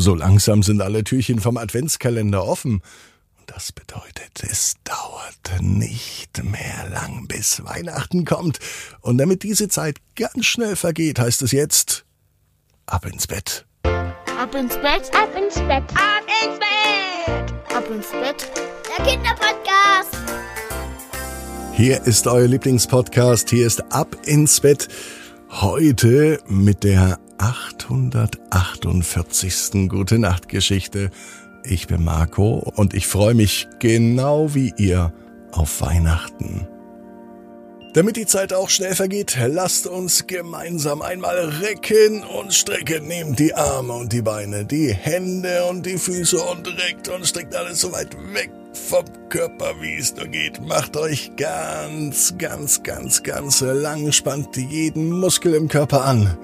So langsam sind alle Türchen vom Adventskalender offen. Und das bedeutet, es dauert nicht mehr lang, bis Weihnachten kommt. Und damit diese Zeit ganz schnell vergeht, heißt es jetzt ab ins Bett. Ab ins Bett, ab ins Bett, ab ins Bett, ab ins Bett. Der Kinderpodcast. Hier ist euer Lieblingspodcast. Hier ist Ab ins Bett. Heute mit der 848. Gute Nacht Geschichte. Ich bin Marco und ich freue mich genau wie ihr auf Weihnachten. Damit die Zeit auch schnell vergeht, lasst uns gemeinsam einmal recken und strecken. Nehmt die Arme und die Beine, die Hände und die Füße und reckt und streckt alles so weit weg vom Körper, wie es nur geht. Macht euch ganz, ganz, ganz, ganz lang, spannt jeden Muskel im Körper an.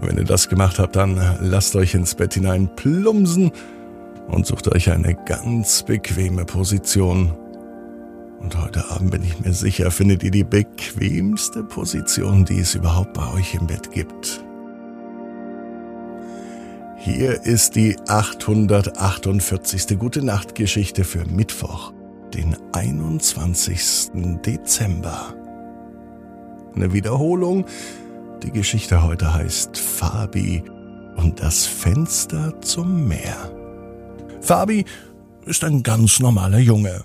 Wenn ihr das gemacht habt, dann lasst euch ins Bett hinein plumsen und sucht euch eine ganz bequeme Position. Und heute Abend bin ich mir sicher, findet ihr die bequemste Position, die es überhaupt bei euch im Bett gibt. Hier ist die 848. Gute Nacht Geschichte für Mittwoch, den 21. Dezember. Eine Wiederholung die Geschichte heute heißt Fabi und das Fenster zum Meer. Fabi ist ein ganz normaler Junge.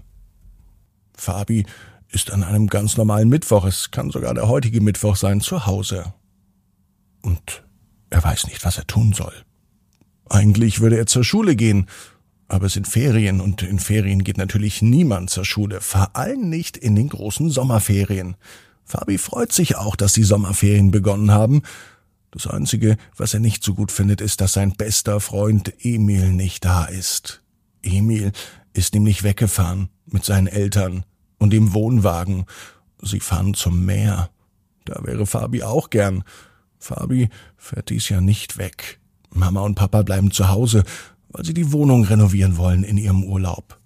Fabi ist an einem ganz normalen Mittwoch, es kann sogar der heutige Mittwoch sein, zu Hause. Und er weiß nicht, was er tun soll. Eigentlich würde er zur Schule gehen, aber es sind Ferien und in Ferien geht natürlich niemand zur Schule, vor allem nicht in den großen Sommerferien. Fabi freut sich auch, dass die Sommerferien begonnen haben. Das Einzige, was er nicht so gut findet, ist, dass sein bester Freund Emil nicht da ist. Emil ist nämlich weggefahren mit seinen Eltern und dem Wohnwagen. Sie fahren zum Meer. Da wäre Fabi auch gern. Fabi fährt dies Jahr nicht weg. Mama und Papa bleiben zu Hause, weil sie die Wohnung renovieren wollen in ihrem Urlaub.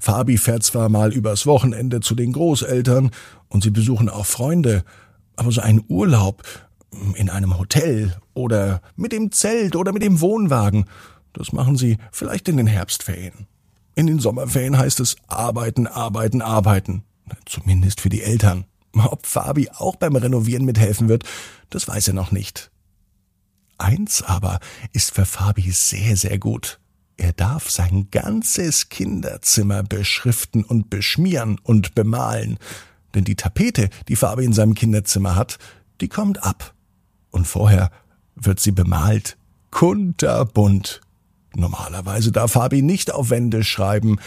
Fabi fährt zwar mal übers Wochenende zu den Großeltern und sie besuchen auch Freunde, aber so ein Urlaub in einem Hotel oder mit dem Zelt oder mit dem Wohnwagen, das machen sie vielleicht in den Herbstferien. In den Sommerferien heißt es arbeiten, arbeiten, arbeiten. Zumindest für die Eltern. Ob Fabi auch beim Renovieren mithelfen wird, das weiß er noch nicht. Eins aber ist für Fabi sehr, sehr gut. Er darf sein ganzes Kinderzimmer beschriften und beschmieren und bemalen, denn die Tapete, die Farbe in seinem Kinderzimmer hat, die kommt ab. Und vorher wird sie bemalt, kunterbunt. Normalerweise darf Fabi nicht auf Wände schreiben.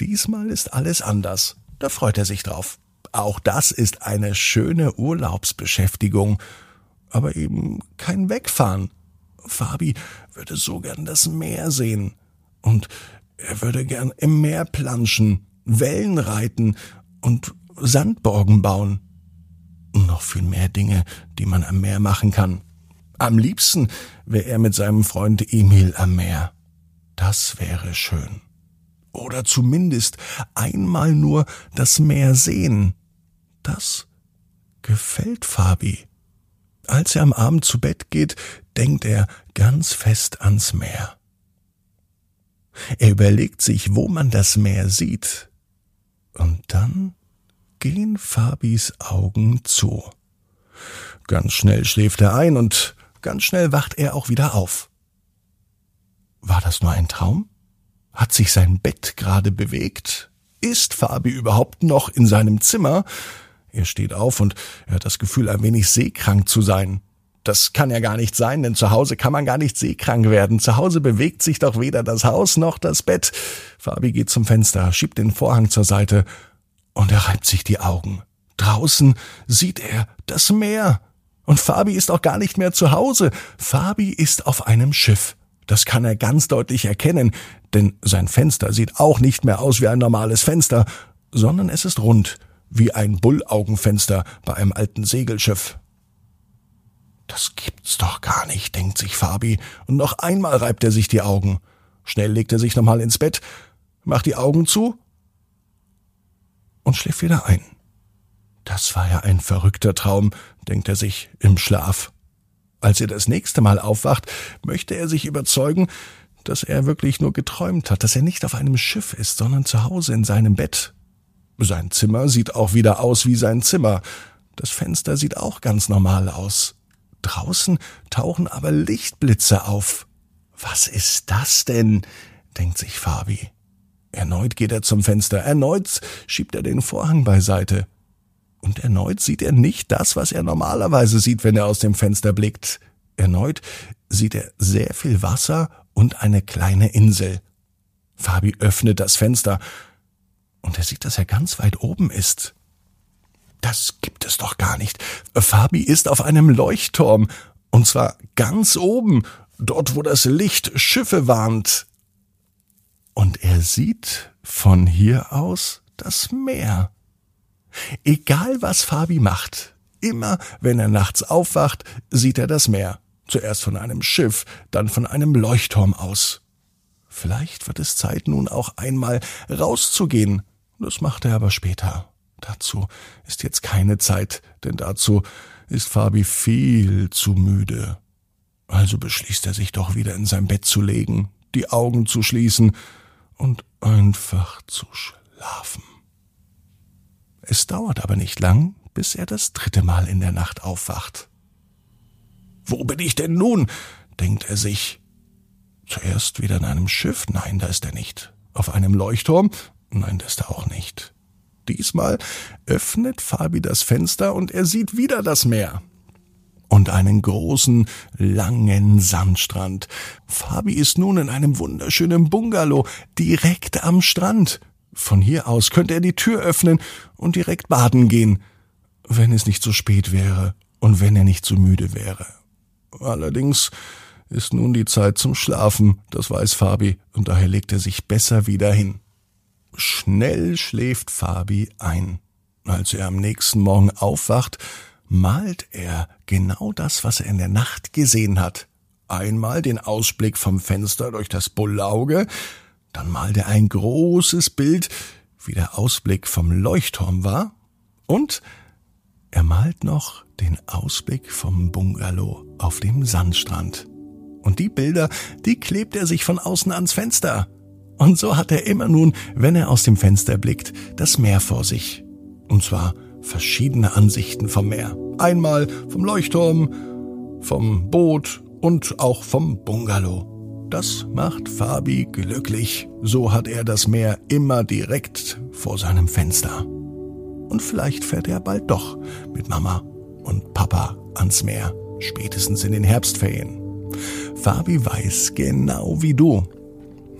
Diesmal ist alles anders. Da freut er sich drauf. Auch das ist eine schöne Urlaubsbeschäftigung. Aber eben kein Wegfahren. Fabi würde so gern das Meer sehen. Und er würde gern im Meer planschen, Wellen reiten und Sandborgen bauen. Und noch viel mehr Dinge, die man am Meer machen kann. Am liebsten wäre er mit seinem Freund Emil am Meer. Das wäre schön. Oder zumindest einmal nur das Meer sehen. Das gefällt Fabi. Als er am Abend zu Bett geht, denkt er ganz fest ans Meer. Er überlegt sich, wo man das Meer sieht. Und dann gehen Fabis Augen zu. Ganz schnell schläft er ein und ganz schnell wacht er auch wieder auf. War das nur ein Traum? Hat sich sein Bett gerade bewegt? Ist Fabi überhaupt noch in seinem Zimmer? Er steht auf und er hat das Gefühl, ein wenig seekrank zu sein. Das kann ja gar nicht sein, denn zu Hause kann man gar nicht seekrank werden. Zu Hause bewegt sich doch weder das Haus noch das Bett. Fabi geht zum Fenster, schiebt den Vorhang zur Seite und er reibt sich die Augen. Draußen sieht er das Meer. Und Fabi ist auch gar nicht mehr zu Hause. Fabi ist auf einem Schiff. Das kann er ganz deutlich erkennen, denn sein Fenster sieht auch nicht mehr aus wie ein normales Fenster, sondern es ist rund, wie ein Bullaugenfenster bei einem alten Segelschiff. Das gibt's doch gar nicht, denkt sich Fabi, und noch einmal reibt er sich die Augen. Schnell legt er sich nochmal ins Bett, macht die Augen zu und schläft wieder ein. Das war ja ein verrückter Traum, denkt er sich im Schlaf. Als er das nächste Mal aufwacht, möchte er sich überzeugen, dass er wirklich nur geträumt hat, dass er nicht auf einem Schiff ist, sondern zu Hause in seinem Bett. Sein Zimmer sieht auch wieder aus wie sein Zimmer. Das Fenster sieht auch ganz normal aus. Draußen tauchen aber Lichtblitze auf. Was ist das denn? denkt sich Fabi. Erneut geht er zum Fenster, erneut schiebt er den Vorhang beiseite. Und erneut sieht er nicht das, was er normalerweise sieht, wenn er aus dem Fenster blickt. Erneut sieht er sehr viel Wasser und eine kleine Insel. Fabi öffnet das Fenster und er sieht, dass er ganz weit oben ist. Das gibt es doch gar nicht. Fabi ist auf einem Leuchtturm und zwar ganz oben, dort wo das Licht Schiffe warnt. Und er sieht von hier aus das Meer. Egal was Fabi macht, immer wenn er nachts aufwacht, sieht er das Meer. Zuerst von einem Schiff, dann von einem Leuchtturm aus. Vielleicht wird es Zeit nun auch einmal rauszugehen. Das macht er aber später. Dazu ist jetzt keine Zeit, denn dazu ist Fabi viel zu müde. Also beschließt er sich doch wieder in sein Bett zu legen, die Augen zu schließen und einfach zu schlafen. Es dauert aber nicht lang, bis er das dritte Mal in der Nacht aufwacht. Wo bin ich denn nun? denkt er sich. Zuerst wieder in einem Schiff, nein, da ist er nicht. Auf einem Leuchtturm, nein, da ist er auch nicht. Diesmal öffnet Fabi das Fenster und er sieht wieder das Meer. Und einen großen, langen Sandstrand. Fabi ist nun in einem wunderschönen Bungalow direkt am Strand. Von hier aus könnte er die Tür öffnen und direkt baden gehen, wenn es nicht so spät wäre und wenn er nicht so müde wäre. Allerdings ist nun die Zeit zum Schlafen, das weiß Fabi, und daher legt er sich besser wieder hin. Schnell schläft Fabi ein. Als er am nächsten Morgen aufwacht, malt er genau das, was er in der Nacht gesehen hat. Einmal den Ausblick vom Fenster durch das Bullauge, dann malt er ein großes Bild, wie der Ausblick vom Leuchtturm war, und er malt noch den Ausblick vom Bungalow auf dem Sandstrand. Und die Bilder, die klebt er sich von außen ans Fenster. Und so hat er immer nun, wenn er aus dem Fenster blickt, das Meer vor sich. Und zwar verschiedene Ansichten vom Meer. Einmal vom Leuchtturm, vom Boot und auch vom Bungalow. Das macht Fabi glücklich. So hat er das Meer immer direkt vor seinem Fenster. Und vielleicht fährt er bald doch mit Mama und Papa ans Meer, spätestens in den Herbstferien. Fabi weiß genau wie du.